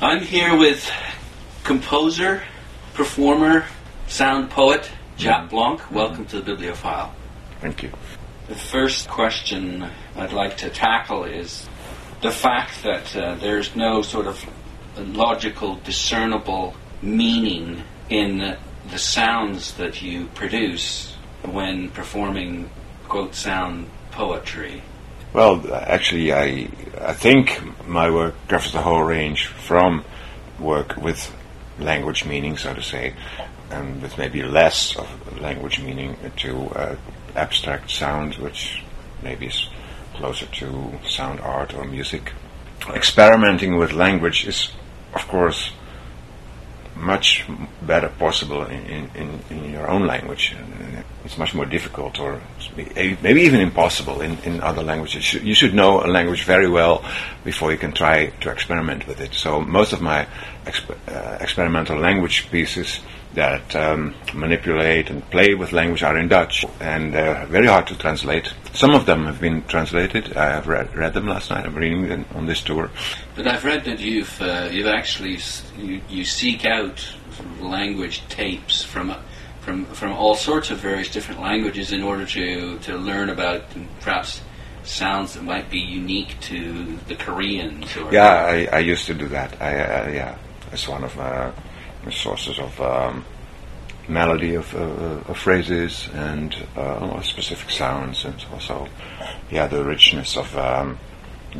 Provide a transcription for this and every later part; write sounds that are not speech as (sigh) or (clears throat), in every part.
I'm here with composer, performer, sound poet, Jaap Blonk. Welcome to the Bibliofile. Thank you. The first question I'd like to tackle is the fact that uh, there's no sort of logical, discernible meaning in the sounds that you produce when performing, quote, sound poetry. Well, actually, I I think my work covers the whole range from work with language meaning, so to say, and with maybe less of language meaning to uh, abstract sound, which maybe is closer to sound art or music. Experimenting with language is, of course, much better possible in, in, in your own language. It's much more difficult, or maybe even impossible, in, in other languages. You should know a language very well before you can try to experiment with it. So most of my exp- uh, experimental language pieces that um, manipulate and play with language are in Dutch and uh, very hard to translate. Some of them have been translated. I have read, read them last night. I'm reading them on this tour. But I've read that you've uh, you've actually you, you seek out language tapes from from from all sorts of various different languages in order to to learn about perhaps sounds that might be unique to the Koreans. yeah, I, I used to do that. I, uh, yeah, it's one of my sources of um, melody of, uh, of, phrases and uh, specific sounds, and also, yeah, the richness of um,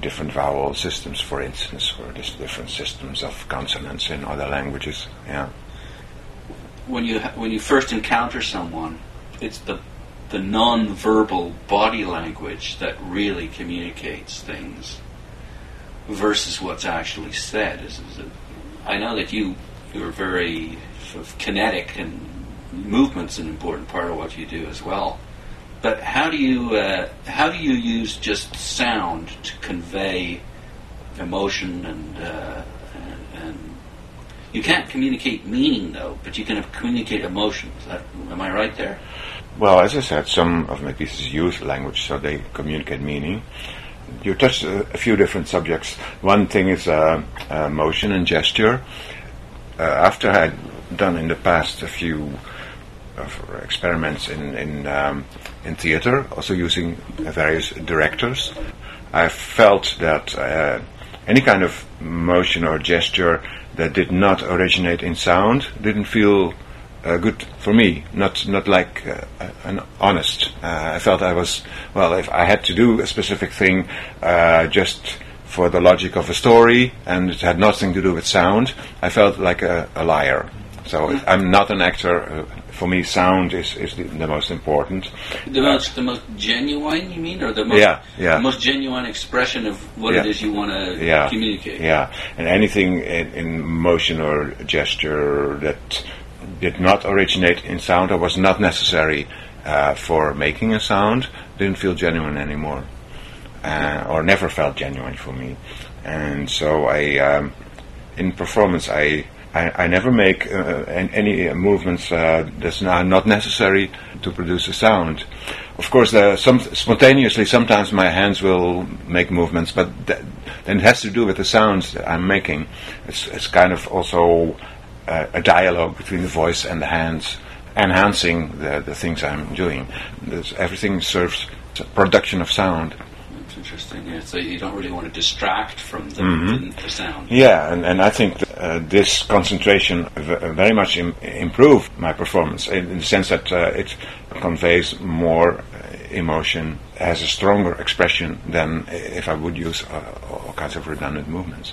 different vowel systems, for instance, or just different systems of consonants in other languages. Yeah. When you ha- when you first encounter someone, it's the the non-verbal body language that really communicates things versus what's actually said. Is, is it, I know that you you're very sort of kinetic, and movement's an important part of what you do as well. But how do you uh, how do you use just sound to convey emotion and, uh, and, and you can't communicate meaning though, but you can communicate emotion. That, am I right there? Well, as I said, some of my pieces use language, so they communicate meaning. You touched a, a few different subjects. One thing is uh, uh motion and gesture uh, after I had done in the past a few experiments in in, um, in theater, also using various directors, I felt that uh, any kind of motion or gesture that did not originate in sound didn't feel uh, good for me. Not not like uh, an honest. Uh, I felt I was well. If I had to do a specific thing, uh, just for the logic of a story, and it had nothing to do with sound. I felt like a, a liar. So I'm not an actor. Uh, for me, sound is, is the, the, most important. The most the most genuine, you mean, or the most yeah, yeah. the most genuine expression of what yeah. it is you want to yeah. communicate. Yeah, and anything in, in motion or gesture that did not originate in sound or was not necessary uh, for making a sound didn't feel genuine anymore uh, or never felt genuine for me. And so I, um, in performance, I, I, I never make uh, any movements uh, that's not necessary to produce a sound. Of course, some spontaneously, sometimes my hands will make movements, but th- then it has to do with the sounds that I'm making. It's, it's kind of also uh, a dialogue between the voice and the hands, enhancing the, the things I'm doing. Everything serves production of sound interesting. Yeah, so you don't really want to distract from the, mm-hmm. the, the sound. Yeah, and, and I think uh, this concentration v- very much Im- improved my performance in, in the sense that uh, it conveys more uh, emotion, has a stronger expression than if I would use uh, all kinds of redundant movements.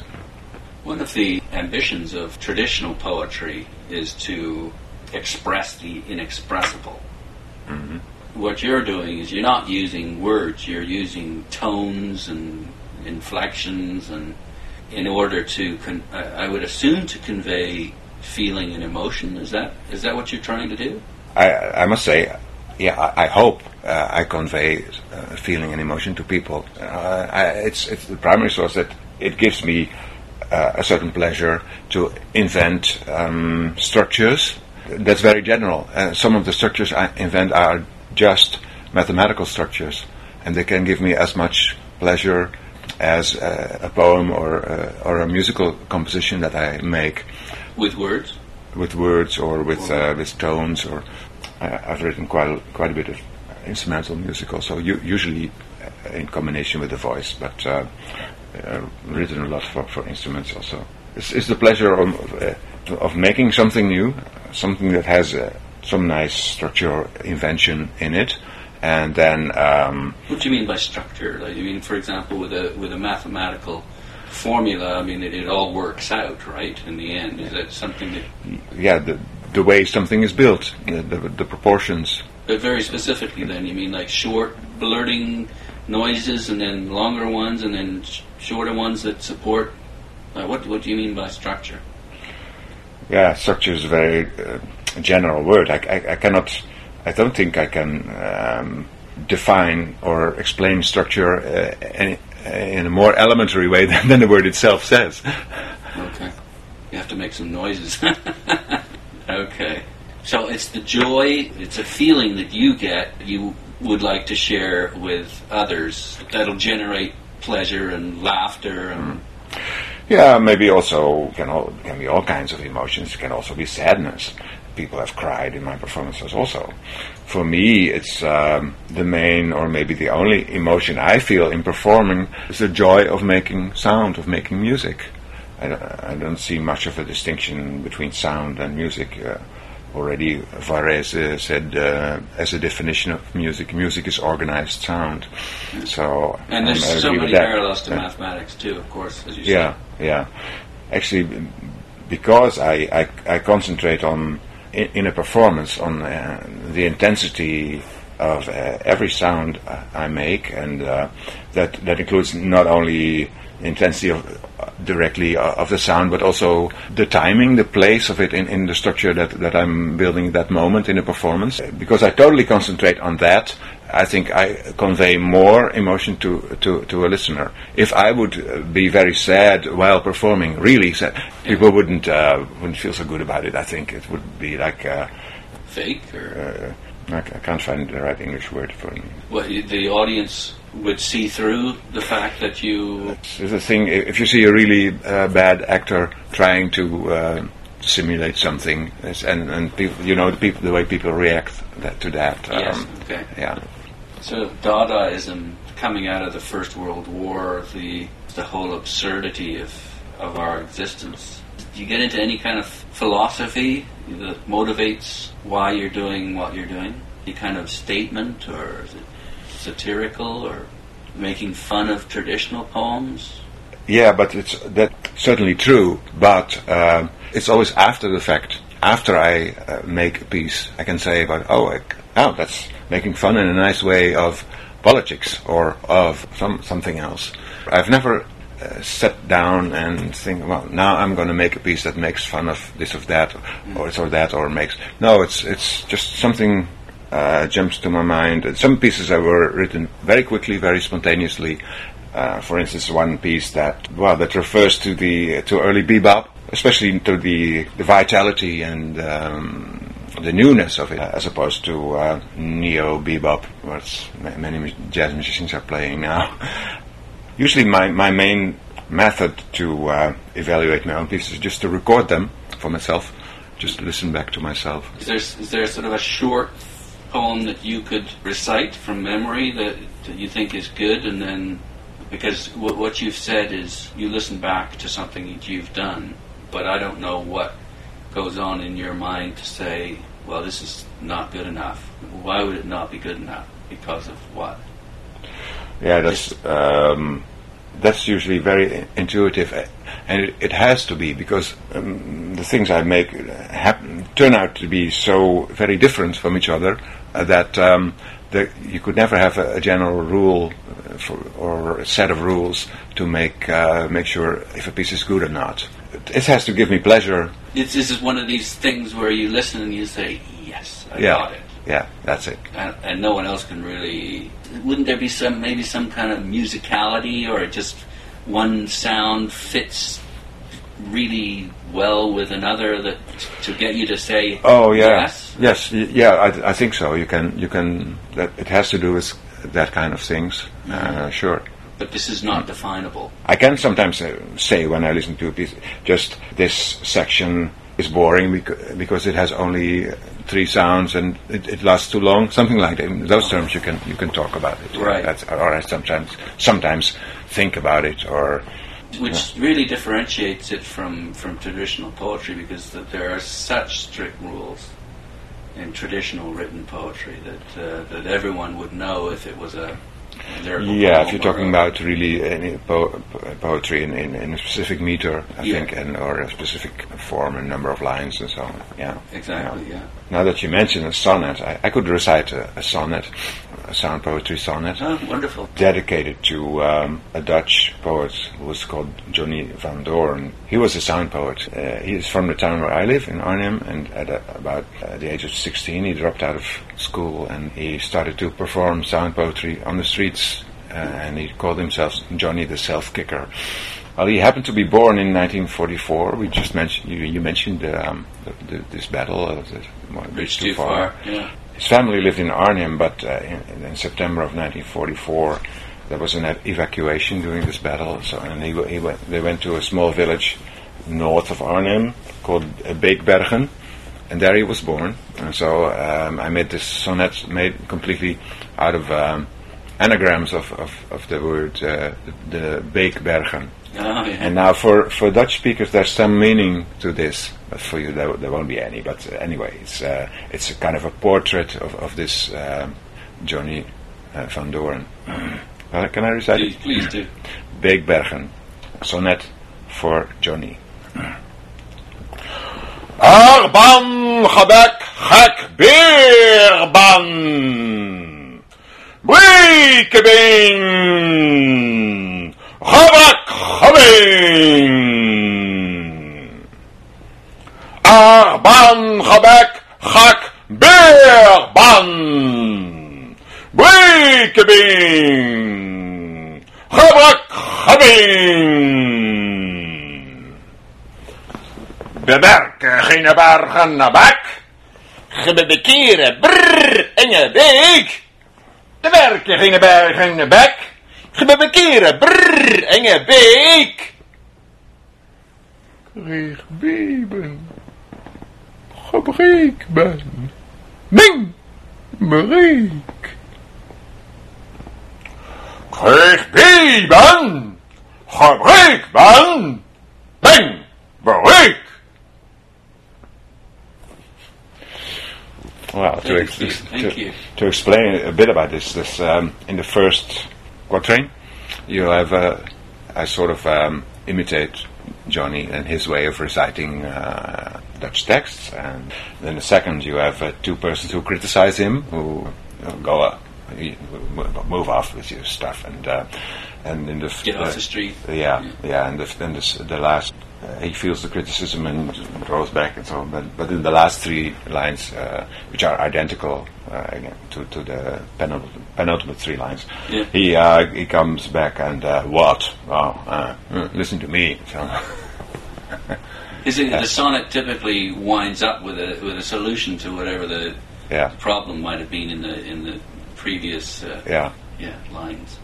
One of the ambitions of traditional poetry is to express the inexpressible. Mm-hmm what you're doing is you're not using words, you're using tones and inflections and in order to, con- I would assume, to convey feeling and emotion. Is that is that what you're trying to do? I, I must say, yeah, I, I hope uh, I convey uh, feeling and emotion to people. Uh, I, it's it's the primary source that it gives me uh, a certain pleasure to invent um, structures. That's very general. Uh, some of the structures I invent are just mathematical structures, and they can give me as much pleasure as a, a poem or uh, or a musical composition that I make with words, with words or with uh, with tones. Or I, I've written quite a, quite a bit of instrumental music also, u- usually uh, in combination with the voice, but uh, uh, written a lot for, for instruments also. It's, it's the pleasure of, uh, of making something new, something that has uh, some nice structure or invention in it, and then um, what do you mean by structure? Like, you mean, for example, with a with a mathematical formula, I mean, it, it all works out, right? In the end, is that something that yeah, the the way something is built, the, the, the proportions. But very specifically, then you mean like short blurting noises, and then longer ones, and then sh- shorter ones that support. Uh, what what do you mean by structure? Yeah, structure is very uh, general word. I, I, I cannot, I don't think I can um, define or explain structure uh, any, in a more elementary way (laughs) than, than the word itself says. Okay, you have to make some noises. (laughs) okay, so it's the joy, it's a feeling that you get. You would like to share with others that'll generate pleasure and laughter and. Yeah, maybe also can all, can be all kinds of emotions. It can also be sadness. People have cried in my performances also. For me, it's um, the main or maybe the only emotion I feel in performing is the joy of making sound, of making music. I don't, I don't see much of a distinction between sound and music. Uh, already Varese said, uh, as a definition of music, music is organized sound. So And there's um, so many parallels to Yeah. mathematics too, of course, as you Yeah, yeah. Actually, because I, I, I concentrate on in, in a performance on uh, the intensity of uh, every sound I make, and uh, that that includes not only intensity of directly uh, of the sound, but also the timing, the place of it in, in the structure that, that I'm building that moment in a performance. Because I totally concentrate on that, I think I convey more emotion to, to, to a listener. If I would uh, be very sad while performing, really sad, people wouldn't uh, wouldn't feel so good about it. I think it would be like uh, Fake or uh, I, can't find the right English word for it. you- the audience would see through the fact that you It's the thing. If you see a really uh, bad actor trying to uh, simulate something, and and people, you know, the people, the way people react that, to that. yes um, okay Yeah. So Dadaism coming out of the First World War the the whole absurdity of of our existence do you get into any kind of philosophy that motivates why you're doing what you're doing any kind of statement or is it satirical or making fun of traditional poems Yeah, but it's that certainly true. But um, it's always after the fact. After I uh, make a piece, I can say about oh, I, oh, that's making fun in a nice way of politics or of some something else. I've never uh, sat down and think, well, now I'm going to make a piece that makes fun of this or that, or this or that, or makes. No, it's it's just something uh, jumps to my mind. And Some pieces that were written very quickly, very spontaneously. Uh, for instance, one piece that well that refers to the to early bebop, especially to the the vitality and um, the newness of it, as opposed to uh, neo bebop, what many jazz musicians are playing now. (laughs) Usually, my my main method to uh, evaluate my own pieces is just to record them for myself, just listen back to myself. Is there is there sort of a short poem that you could recite from memory that, that you think is good, and then because what, what you've said is you listen back to something that you've done, but I don't know what goes on in your mind to say, well, this is not good enough. Why would it not be good enough? Because of what? Yeah, that's um, that's usually very intuitive, and it, it has to be because um, the things I make happen turn out to be so very different from each other uh, that um, that you could never have a, a general rule uh, for, or a set of rules to make uh, make sure if a piece is good or not. It, has to give me pleasure. It's, this is one of these things where you listen and you say, yes, I Yeah. got it. Yeah, that's it. and, and no one else can really. Wouldn't there be some maybe some kind of musicality, or just one sound fits really well with another that to get you to say, Oh yeah, yes, yes, y- yeah. I, I think so. You can, you can. That it has to do with that kind of things. Uh, sure. But this is not definable. I can sometimes uh, say when I listen to a piece, just this section is boring because, because it has only three sounds and it, it lasts too long. Something like that. In those terms, you can you can talk about it. Right. That's, or I sometimes sometimes think about it or which really differentiates it from, from traditional poetry because that there are such strict rules in traditional written poetry that uh, that everyone would know if it was a Yeah, if you're talking about really any po- po- poetry in, in, in a specific meter, I Yeah. think, and or a specific form and number of lines and so on. Yeah, exactly, yeah. Now that you mention a sonnet, I, I could recite a, a sonnet, a sound poetry sonnet, Oh, wonderful. dedicated to um, a Dutch poet who was called Johnny van Doorn. He was a sound poet. Uh, he is from the town where I live in Arnhem, and at uh, about uh, the age of 16, he dropped out of school and he started to perform sound poetry on the streets. Uh, and he called himself Johnny the Self Kicker. Well, he happened to be born in 1944. We just mentioned you, you mentioned um, the, the, this battle of the well, Bridge too far. Yeah. his family lived in Arnhem, but uh, in, in September of 1944, there was an ev- evacuation during this battle. So, and he, he went, they went to a small village north of Arnhem called uh, Beekbergen, and there he was born. And so um, I made this sonnet made completely out of um, anagrams of, of, of the word uh, the, Beekbergen. Oh, yeah. And now, for, for Dutch speakers, there's some meaning to this, but for you, there, there won't be any. But uh, anyway, it's uh, it's a kind of a portrait of, of this um, Johnny uh, van Doorn. (clears throat) Uh, can I recite please, it? please do. (clears throat) Beekbergen, sonnet for Johnny. (clears throat) Arban, gebek, gek, beerban. Wee, kebeen! Havak, Arban Ah, ban, habek, hak, beer, ban! Wee, kebeen! Havak, habeen! Bewerken, geen bergen, nabak! Gebebekeren, brrr, in je beek. De werken bergen in je bek. Gebekeren brrr in je beek. Kreeg beben. Gebreek ben. Ming. Breek. Kreeg beben. Gebreek ben. Ming. Breek. Well, to, ex- you, to, to explain a bit about this, this um, in the first quatrain, you have uh, I sort of um, imitate Johnny and his way of reciting uh, Dutch texts, and then the second you have uh, two persons who criticize him, who go up, move off with your stuff, and uh, and in the Get off the street. yeah, yeah, and the, then the, s- the last, uh, he feels the criticism and draws back and so on. But, but in the last three lines, uh, which are identical uh, again to, to the penultimate, penultimate three lines, Yeah. he uh, he comes back and uh, what? Oh, uh, uh, listen to me. So, (laughs) Is it the sonnet typically winds up with a with a solution to whatever the yeah, problem might have been in the in the previous uh, yeah, yeah lines?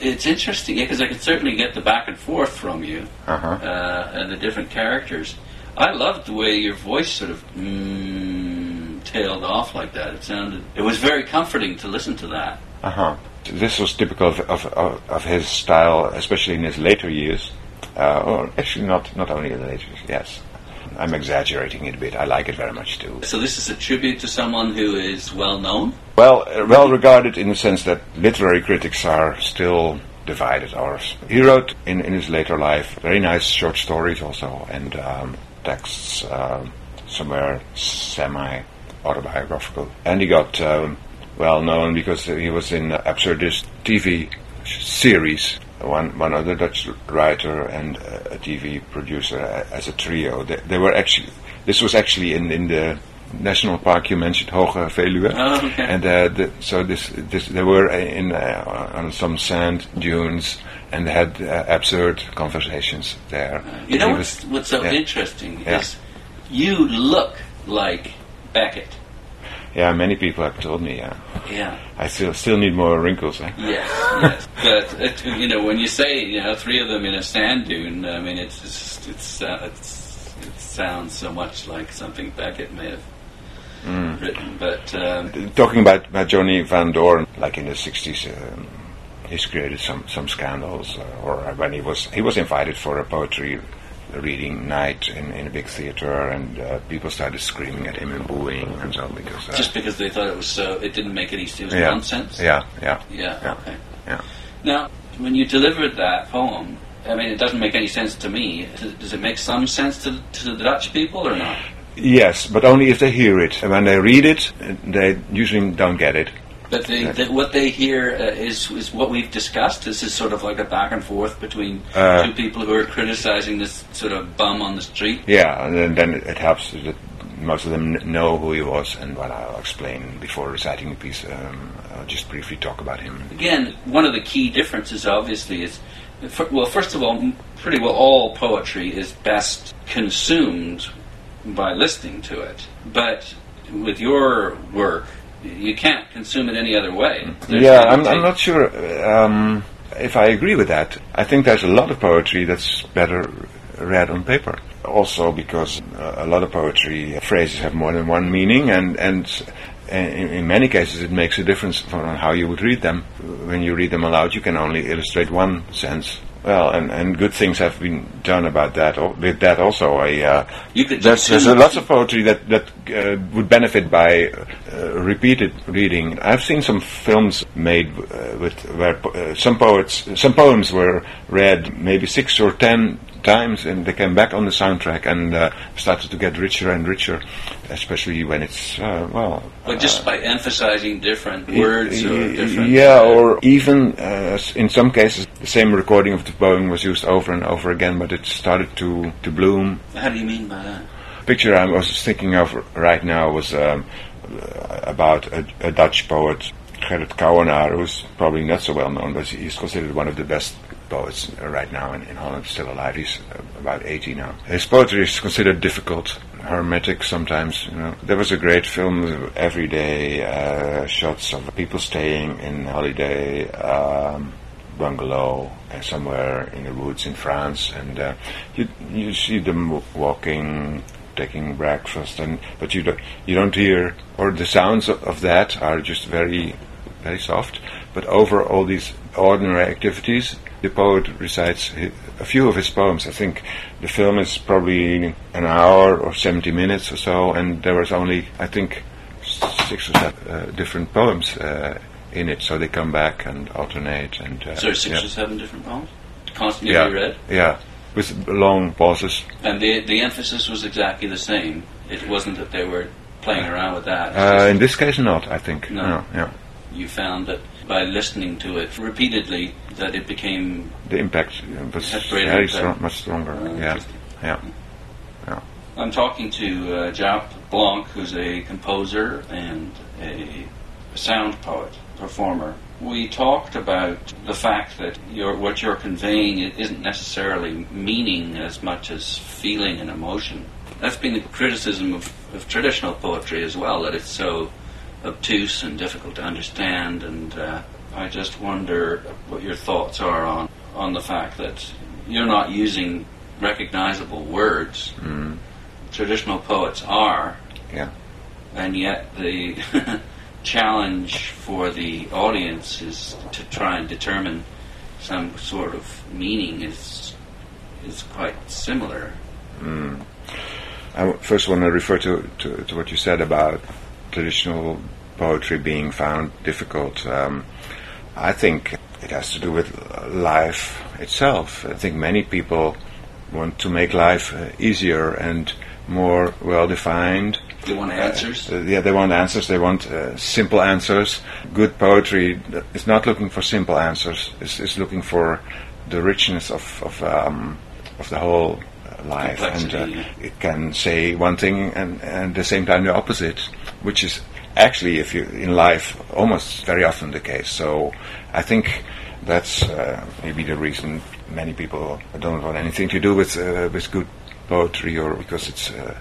It's interesting because I can certainly get the back and forth from you uh-huh. uh, and the different characters. I loved the way your voice sort of mm, tailed off like that. It sounded. It was very comforting to listen to that. Uh-huh. This was typical of, of, of, of his style, especially in his later years. Uh, or actually, not not only in the later years. Yes, I'm exaggerating it a bit. I like it very much too. So this is a tribute to someone who is well known. Well, uh, well regarded in the sense that literary critics are still divided. Or he wrote in, in his later life very nice short stories also, and um, texts um, somewhere semi autobiographical. And he got um, well known because he was in Absurdist TV series. One one other Dutch writer and a TV producer as a trio. They, they were actually this was actually in in the national park you mentioned, Hoge Veluwe. Oh, okay. And uh, the, so this, this, they were in uh, on some sand dunes, and they had uh, absurd conversations there. You know what's, what's so yeah. interesting Yeah. is you look like Beckett. Yeah, many people have told me. Yeah, Yeah. I still still need more wrinkles. Eh? Yes, yes. (laughs) But it, you know, when you say you know three of them in a sand dune, I mean it's it's it's, uh, it's it sounds so much like something Beckett may have written. But um, Talking about, about Johnny Van Doorn, like in the '60s, um, he's created some some scandals. Uh, or when he was he was invited for a poetry reading night in, in a big theater, and uh, people started screaming at him and booing and so because uh, just because they thought it was so, it didn't make any it was yeah, nonsense. Yeah, yeah, Yeah. Yeah. Okay. yeah. Now, when you delivered that poem, I mean, it doesn't make any sense to me. Does, it make some sense to, to the Dutch people or not? Yes, but only if they hear it. And when they read it, they usually don't get it. But they, what they hear uh, is is what we've discussed. This is sort of like a back and forth between Uh, two people who are criticizing this sort of bum on the street. Yeah, and then, then it helps that most of them know who he was, and what I'll explain before reciting the piece. Um, I'll just briefly talk about him. Again, one of the key differences, obviously, is well, first of all, pretty well all poetry is best consumed by listening to it. But with your work, you can't consume it any other way. There's yeah, I'm, I'm not sure um, if I agree with that. I think there's a lot of poetry that's better read on paper. Also, because uh, a lot of poetry phrases have more than one meaning, and and in, in many cases it makes a difference on how you would read them. When you read them aloud, you can only illustrate one sense. Well, and, and good things have been done about that. With that also, I uh, You could there's, there's a lots of poetry that that uh, would benefit by uh, repeated reading. I've seen some films made uh, with where po- uh, some poets, some poems were read maybe six or ten times, and they came back on the soundtrack and uh, started to get richer and richer, especially when it's uh, well. But just by emphasizing different words or different. yeah, uh, or even uh, in some cases, the same recording of the poem was used over and over again, but it started to to bloom How do you mean by that? picture I was thinking of right now was um, uh, about a, a Dutch poet, Gerrit Kouwenaar, who's probably not so well known, but he's considered one of the best poets uh, right now in, in Holland, still alive. He's uh, about 80 now. His poetry is considered difficult, hermetic sometimes. You know, there was a great film, uh, everyday uh, shots of people staying in holiday. Um, bungalow uh, somewhere in the woods in France, and uh, you you see them walking, taking breakfast, and but you don't you don't hear or the sounds of, of that are just very very soft. But over all these ordinary activities, the poet recites a few of his poems. I think the film is probably an hour or seventy minutes or so, and there was only I think six or seven uh, different poems. Uh, in it, so they come back and alternate and uh, So six yeah. or seven different poems constantly yeah, read, yeah, with long pauses. and the the emphasis was exactly the same. It wasn't that they were playing around with that. Uh, in this case, not. I think. No. No, yeah. You found that by listening to it repeatedly, that it became The impact was very strong, much stronger. Uh, yeah, interesting. yeah. I'm talking to uh, Jaap Blonk, who's a composer and a sound poet, performer. We talked about the fact that your, what you're conveying isn't necessarily meaning as much as feeling and emotion. That's been the criticism of, of traditional poetry as well, that it's so obtuse and difficult to understand. And uh, I just wonder what your thoughts are on, on the fact that you're not using recognizable words Mm, traditional poets are, yeah. and yet the (laughs) challenge for the audience is to try and determine some sort of meaning is is quite similar. Mm. I w- first want to refer to, to, to what you said about traditional poetry being found difficult. Um, I think it has to do with uh, life itself. I think many people want to make life uh, easier and more well defined. You want answers? Uh, yeah, they want answers. They want uh, simple answers. Good poetry is not looking for simple answers. It's, it's looking for the richness of of, um, of the whole uh, life, and Complexity, uh, it can say one thing and, and at the same time the opposite, which is actually, if you in life, almost very often the case. So I think that's uh, maybe the reason many people don't want anything to do with uh, with good poetry, or because it's. Uh,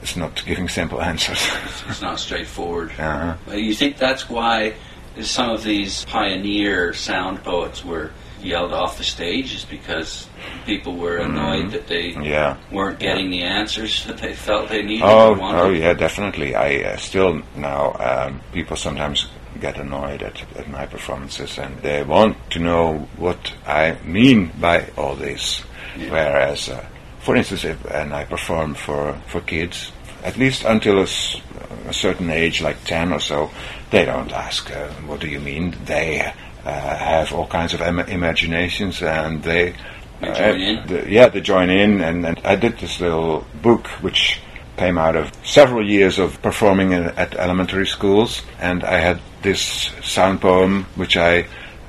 it's not giving simple (laughs) answers. It's not straightforward. uh-huh. Uh, You think that's why some of these pioneer sound poets were yelled off the stage, is because people were annoyed that they Yeah. weren't getting the answers (laughs) that they felt they needed Oh, or wanted? oh yeah, definitely. I uh, still now um, people sometimes get annoyed at, at my performances, and they want to know what I mean by all this. Yeah. Whereas, uh, for instance, if and I perform for for kids, at least until a, s- a certain age, like ten or so, they don't ask, uh, "What do you mean?" They uh, have all kinds of Im- imaginations, and they. Uh, join in? the- yeah, they join in, and, and I did this little book which came out of several years of performing in, at elementary schools, and I had this sound poem which I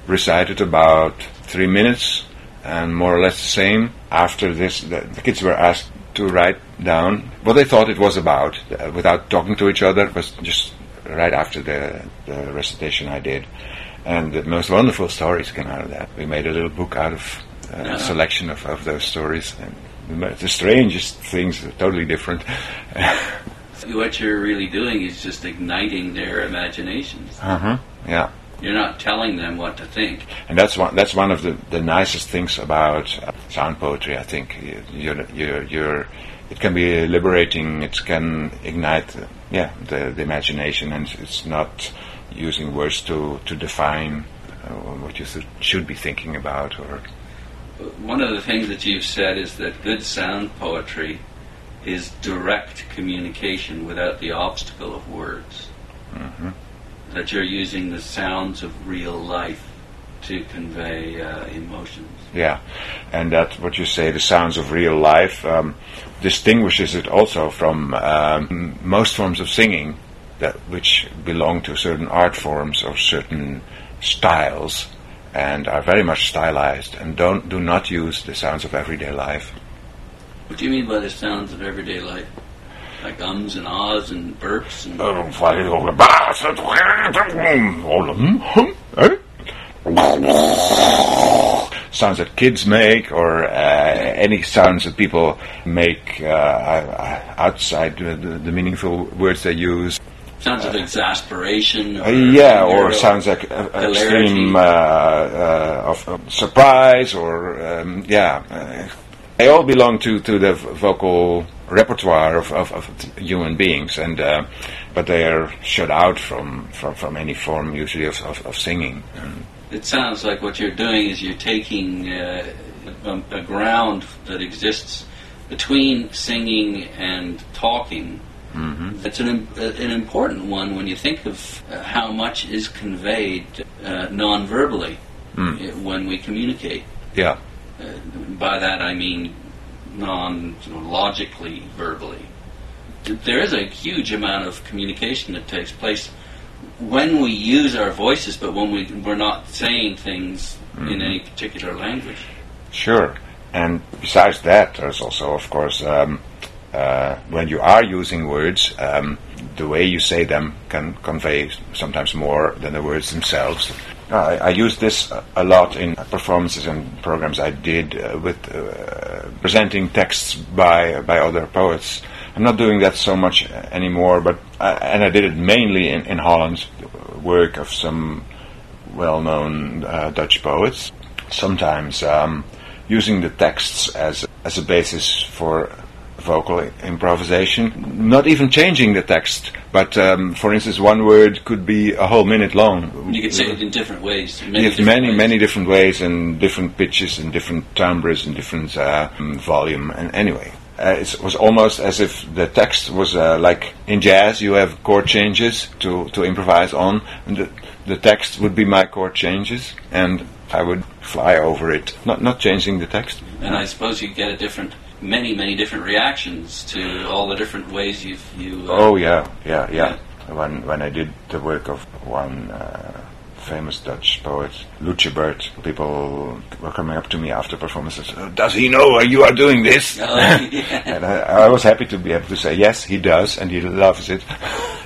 recited about three minutes, and more or less the same. After this, the, the kids were asked to write down what they thought it was about, uh, without talking to each other. It was just right after the, the recitation I did. And the most wonderful stories came out of that. We made a little book out of uh, Yeah. a selection of, of those stories. And the strangest things, totally different. (laughs) What you're really doing is just igniting their imaginations. uh-huh. Yeah. You're not telling them what to think. And that's one. That's one of the, the nicest things about uh, sound poetry. I think You- you're, you're, you're, it can be liberating. It can ignite, uh, yeah, the, the imagination, and it's not using words to to define uh, what you should be thinking about. Or One of the things that you've said is that good sound poetry is direct communication without the obstacle of words. Mhm. That you're using the sounds of real life to convey uh, emotions. yeah, and that what you say, the sounds of real life, um, distinguishes it also from um, most forms of singing, that which belong to certain art forms or certain styles, and are very much stylized, and don't do not use the sounds of everyday life. What do you mean by the sounds of everyday life? Like ums and ahs and burps and Sounds that kids make, or uh, any sounds that people make uh, uh, outside the, the, the meaningful words they use. Sounds of exasperation. Or Uh, yeah, or sounds like uh, extreme uh, uh, of, of surprise, or um, yeah, they all belong to, to the v- vocal repertoire of, of, of human beings, and uh, but they are shut out from, from, from any form usually of, of, of singing. And It sounds like what you're doing is you're taking uh, a, a ground that exists between singing and talking. Mhm. That's an, an important one when you think of uh, how much is conveyed uh, non-verbally Mm. uh, when we communicate. yeah, Uh, by that I mean non-logically, verbally. There is a huge amount of communication that takes place when we use our voices, but when we, we're not saying things in Mhm. any particular language. Sure. And besides that, there's also, of course, um, uh, when you are using words, um, the way you say them can convey sometimes more than the words themselves. I, I use this a, lot in performances and programs I did uh, with uh, presenting texts by by other poets. I'm not doing that so much anymore, but I, and I did it mainly in, in Holland, work of some well-known uh, Dutch poets. Sometimes um, using the texts as as a basis for vocal improvisation, not even changing the text, but um, for instance, one word could be a whole minute long. You could say it in different ways. Many Many, different many, ways. many different ways and different pitches and different timbres and different uh, um, volume. And anyway, uh, it was almost as if the text was uh, like in jazz, you have chord changes to, to improvise on, and the, the text would be my chord changes, and I would fly over it, not not changing the text. And I suppose you get a different, many, many different reactions to all the different ways you've you. Uh, Oh yeah, yeah, yeah. When when I did the work of one uh, famous Dutch poet, Lucebert, people were coming up to me after performances. "Uh, Does he know you are doing this? Oh, (laughs) yeah. and I, I was happy to be able to say yes, he does, and he loves it. (laughs)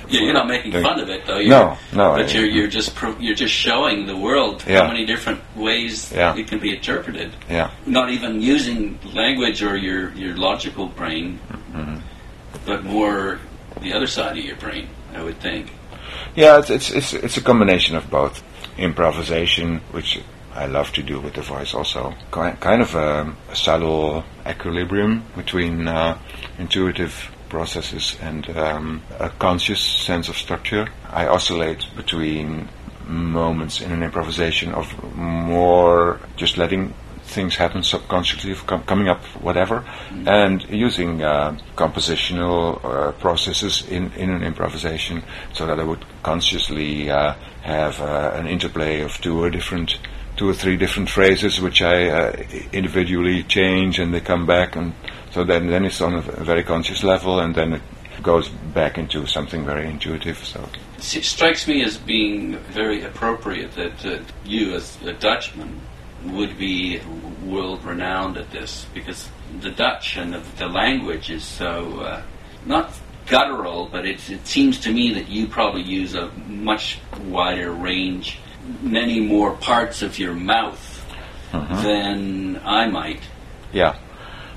Yeah, you're not making fun of it, though. You're, No, no, But I- you're you're just pro- you're just showing the world Yeah. how many different ways Yeah. it can be interpreted. Yeah. Not even using language or your your logical brain. Mhm. but more the other side of your brain, I would think. Yeah, it's it's it's, it's a combination of both improvisation, which I love to do with the voice, also kind of a, subtle equilibrium between uh, intuitive processes and um, a conscious sense of structure. I oscillate between moments in an improvisation of more just letting things happen subconsciously, com- coming up whatever, and using uh, compositional uh, processes in, in an improvisation so that I would consciously uh, have uh, an interplay of two or different two or three different phrases which I uh, individually change and they come back and so then then it's on a very conscious level and then it goes back into something very intuitive so. It strikes me as being very appropriate that uh, you, as a Dutchman, would be world renowned at this because the Dutch and the, the language is so uh, not guttural, but it, it seems to me that you probably use a much wider range, many more parts of your mouth than I might. Yeah,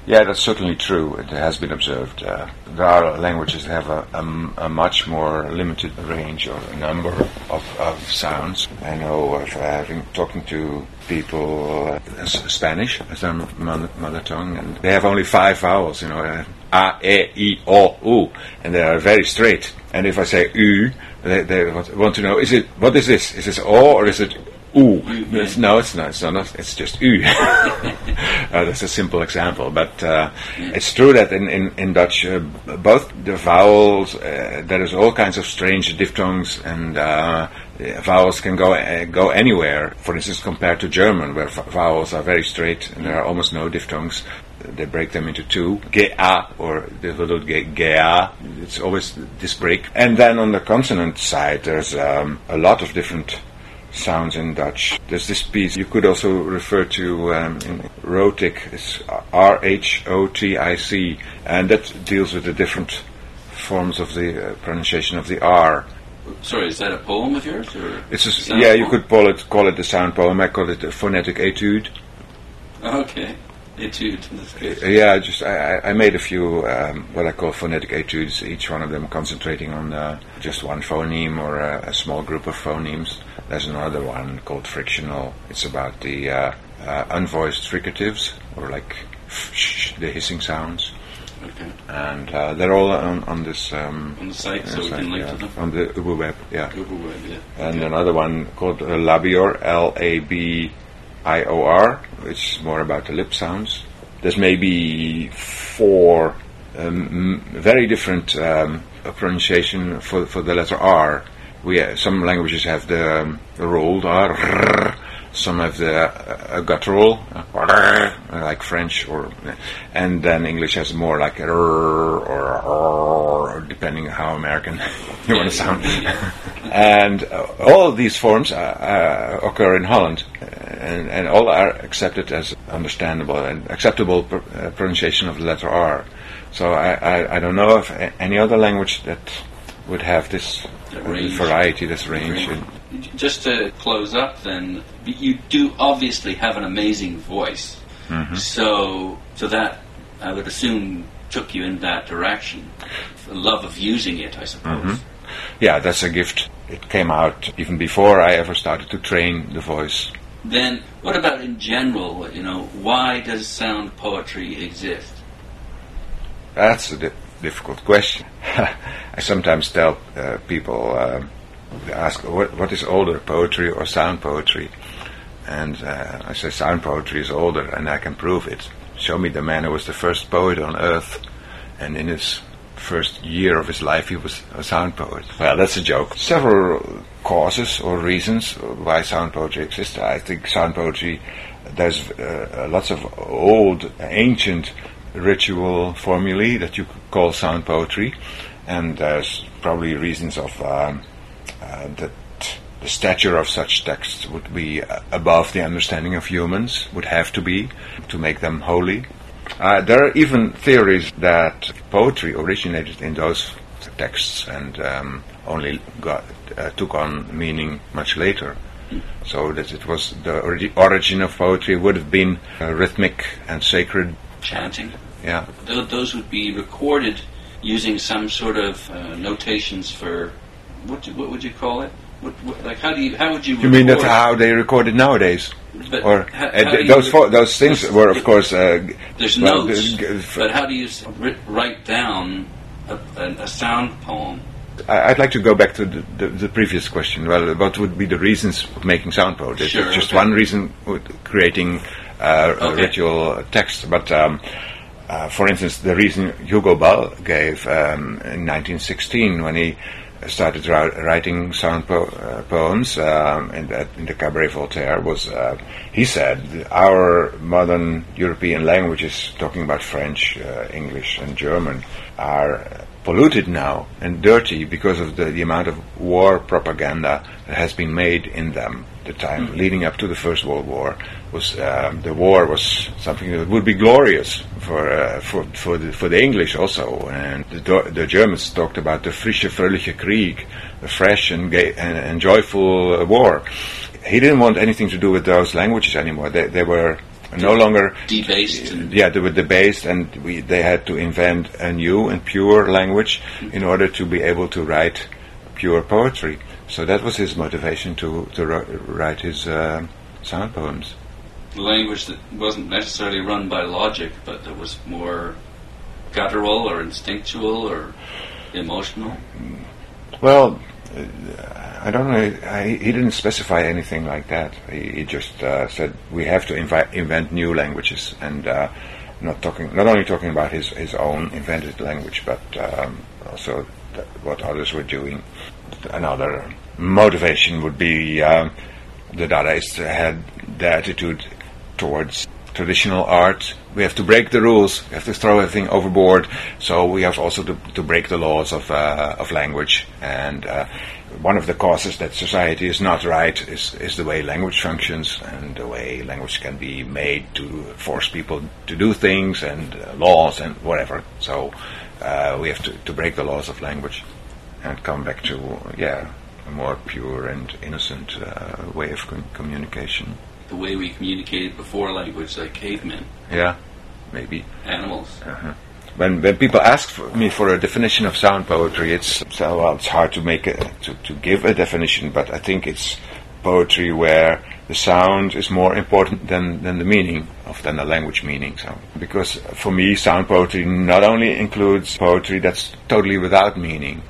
yeah, that's certainly true. It has been observed. Uh, there are languages that have a much more limited range or number of, of sounds. I know of having talking to people uh, Spanish as their mother, mother tongue, and they have only five vowels. You know, uh, a, e, i, o, u, and they are very straight. And if I say u, they, they want to know: is it what is this? Is this o or is it Ooh, no, it's not. It's not. It's just ooh. (laughs) uh, that's a simple example, but uh, it's true that in in, in Dutch, uh, both the vowels, uh, there is all kinds of strange diphthongs, and uh, vowels can go uh, go anywhere. For instance, compared to German, where vowels are very straight and there are almost no diphthongs. They break them into two, ga or ga. It's always this break. And then on the consonant side, there's um, a lot of different sounds in Dutch. There's this piece you could also refer to um, in Rhotic. It's R H O T I C, and that deals with the different forms of the uh, pronunciation of the R. Sorry, is that a poem of yours? Or It's a, yeah, you could call it call it a sound poem. I call it a phonetic etude. Okay, etude. That's good. Uh, Yeah, just I, I- I made a few um, what I call phonetic etudes. Each one of them concentrating on uh, just one phoneme or a, a small group of phonemes. There's another one called frictional. It's about the uh, uh, unvoiced fricatives or like sh- the hissing sounds, Okay, and uh, they're all on, on this. Um, on the site, so we can link yeah, to them. on the Ubu web. Yeah. Google Web, yeah. and Okay. another one called uh, Labior, L A B I O R, which is more about the lip sounds. There's maybe four um, very different um, pronunciation for for the letter R. We uh, some languages have the, um, the rolled R. (laughs) Some have the uh, uh, guttural, uh, like French, or and then English has more like or r, depending how American (laughs) you want to sound. and uh, all of these forms uh, uh, occur in Holland, uh, and, and all are accepted as understandable and acceptable pr- uh, pronunciation of the letter R. So I, I, I don't know of a- any other language that would have this uh, range. variety, this range. And, Just to close up, then you do obviously have an amazing voice. Mm-hmm. So, so that I would assume took you in that direction. The love of using it, I suppose. Mm-hmm. yeah, that's a gift. It came out even before I ever started to train the voice. Then, what about in general? You know, why does sound poetry exist? That's a di- difficult question. (laughs) I sometimes tell uh, people, um, they ask, what, what is older, poetry or sound poetry? And uh, I say, sound poetry is older, and I can prove it. Show me the man who was the first poet on earth, and in his first year of his life, he was a sound poet. Well, that's a joke. Several causes or reasons why sound poetry exists. I think sound poetry, there's uh, lots of old, ancient ritual formulae that you could call sound poetry, and there's probably reasons of um, uh, that the stature of such texts would be uh, above the understanding of humans, would have to be, to make them holy. Uh, there are even theories that poetry originated in those texts and um, only got, uh, took on meaning much later. So that it was the ori- origin of poetry would have been uh, rhythmic and sacred. Chanting. Yeah. Tho- Those would be recorded using some sort of uh, notations for what what would you call it? What, what, like how do you how would you? You mean that's how they record it nowadays? But Or how- uh, how those fo- those things there's- were, of course, uh, There's well, notes, g- g- f- but how do you s- ri- write down a, a, a sound poem? I- I'd like to go back to the, the, the previous question. Well, what would be the reasons of making sound poetry? Sure, It's just okay. one reason creating uh, a Okay. ritual text, but. Um, uh, for instance, the reason Hugo Ball gave um, in 1916 when he started writing sound po- uh, poems um, in, the, in the Cabaret Voltaire was uh, he said our modern European languages, talking about French, uh, English, and German, are polluted now and dirty because of the, the amount of war propaganda that has been made in them. The time leading up to the First World War was um, the war was something that would be glorious for uh, for for the, for the English also, and the, the Germans talked about the frische, fröhliche Krieg, the fresh and, gay, and, and joyful uh, war. He didn't want anything to do with those languages anymore. They, they were no longer Debased yeah, they were debased, and we, they had to invent a new and pure language in order to be able to write pure poetry. So that was his motivation to to write his uh, sound poems. language that wasn't necessarily run by logic, but that was more guttural or instinctual or emotional. Well, uh, I don't know. I, he didn't specify anything like that. He, he just uh, said we have to invi- invent new languages, and uh, not talking, not only talking about his his own invented language, but um, also th- what others were doing. Another motivation would be um, the Dadaists had the attitude towards traditional art. We have to break the rules. We have to throw everything overboard. So we have also to, to break the laws of uh, of language. And uh, one of the causes that society is not right is is the way language functions and the way language can be made to force people to do things and uh, laws and whatever. So uh, we have to, to break the laws of language and come back to yeah a more pure and innocent uh, way of com- communication. The way we communicated before language, like cavemen, Yeah, maybe. animals. Uh-huh. When when people ask for me for a definition of sound poetry, it's so well, it's hard to make a, to to give a definition, but I think it's poetry where the sound is more important than than the meaning of than the language meaning. So because for me, sound poetry not only includes poetry that's totally without meaning,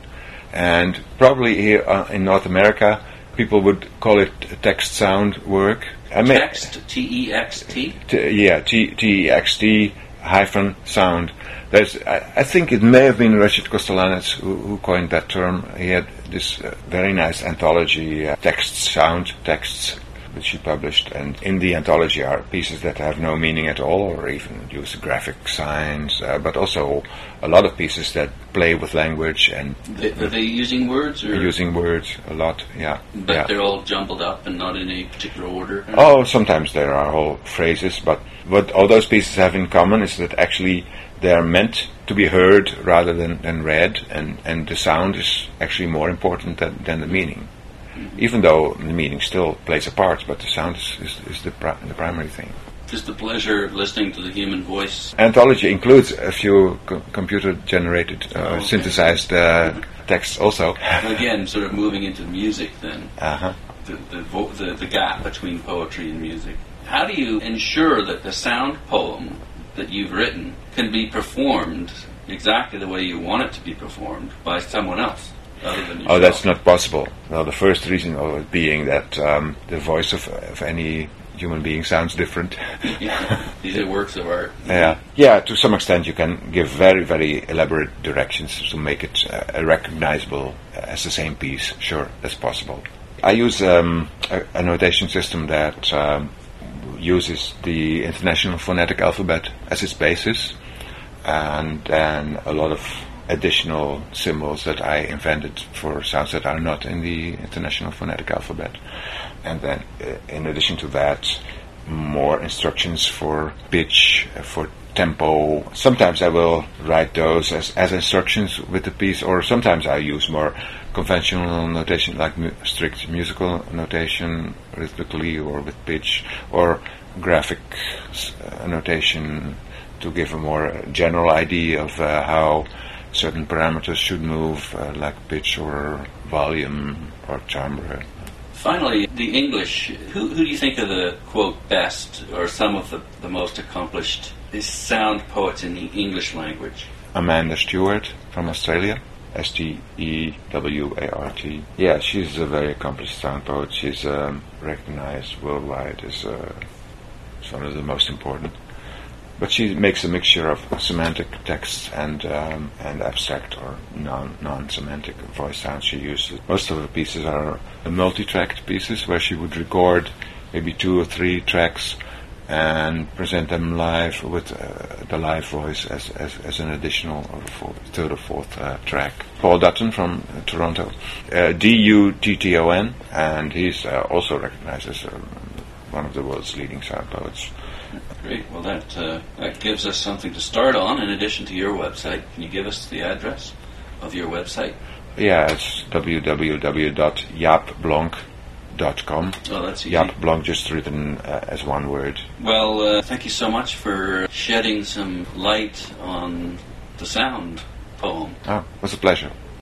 and probably here uh, in North America, people would call it text sound work. I may- Text, T E X T. Yeah, T E X T hyphen sound. There's, I, I think it may have been Richard Kostelanetz who, who coined that term. He had this uh, very nice anthology, uh, text sound texts, which he published, and in the anthology are pieces that have no meaning at all, or even use graphic signs, uh, but also a lot of pieces that play with language and They, are they using words or? using words a lot. Yeah, but yeah. they're all jumbled up and not in any particular order. Oh, sometimes there are whole phrases, but what all those pieces have in common is that actually they are meant to be heard rather than, than read, and, and the sound is actually more important than, than the meaning. Even though the meaning still plays a part, but the sound is, is, is the, pri- the primary thing. Just the pleasure of listening to the human voice. Anthology includes a few co- computer generated, uh, okay. synthesized uh, texts also. Again, sort of moving into music then. Uh-huh. the the, vo- the the gap between poetry and music. How do you ensure that the sound poem that you've written can be performed exactly the way you want it to be performed by someone else other than yourself? Oh, that's not possible. Well, the first reason of it being that um, the voice of, of any human being sounds different. (laughs) Yeah. These are works of art. Yeah, yeah. To some extent, you can give very, very elaborate directions to make it uh, recognizable as the same piece. Sure, that's possible. I use um, a, a notation system that um, uses the International Phonetic Alphabet as its basis, and then a lot of additional symbols that I invented for sounds that are not in the International Phonetic Alphabet. And then, uh, in addition to that, more instructions for pitch, uh, for tempo. Sometimes I will write those as, as instructions with the piece, or sometimes I use more conventional notation like mu- strict musical notation rhythmically or with pitch, or graphic uh, notation to give a more general idea of uh, how certain parameters should move, uh, like pitch or volume or timbre. Finally, the English. Who, who do you think are the, quote, best or some of the, the most accomplished sound poets in the English language? Amanda Stewart from Australia. S T E W A R T. Yeah, she's a very accomplished sound poet. She's um, recognized worldwide as uh, one of the most important. But she makes a mixture of semantic texts and um, and abstract or non non semantic voice sounds. She uses most of her pieces are multi-tracked pieces where she would record maybe two or three tracks and present them live with uh, the live voice as, as, as an additional or fourth, third or fourth uh, track. Paul Dutton from uh, Toronto, uh, D-U-T-T-O-N, and he's uh, also recognized as um, one of the world's leading sound poets. Great. Well, that uh, that gives us something to start on. In addition to your website, can you give us the address of your website? Yeah, it's www.jaapblonk.com. Oh, that's easy. Blonk just written uh, as one word. Well, uh, thank you so much for shedding some light on the sound poem. Oh, it was a pleasure.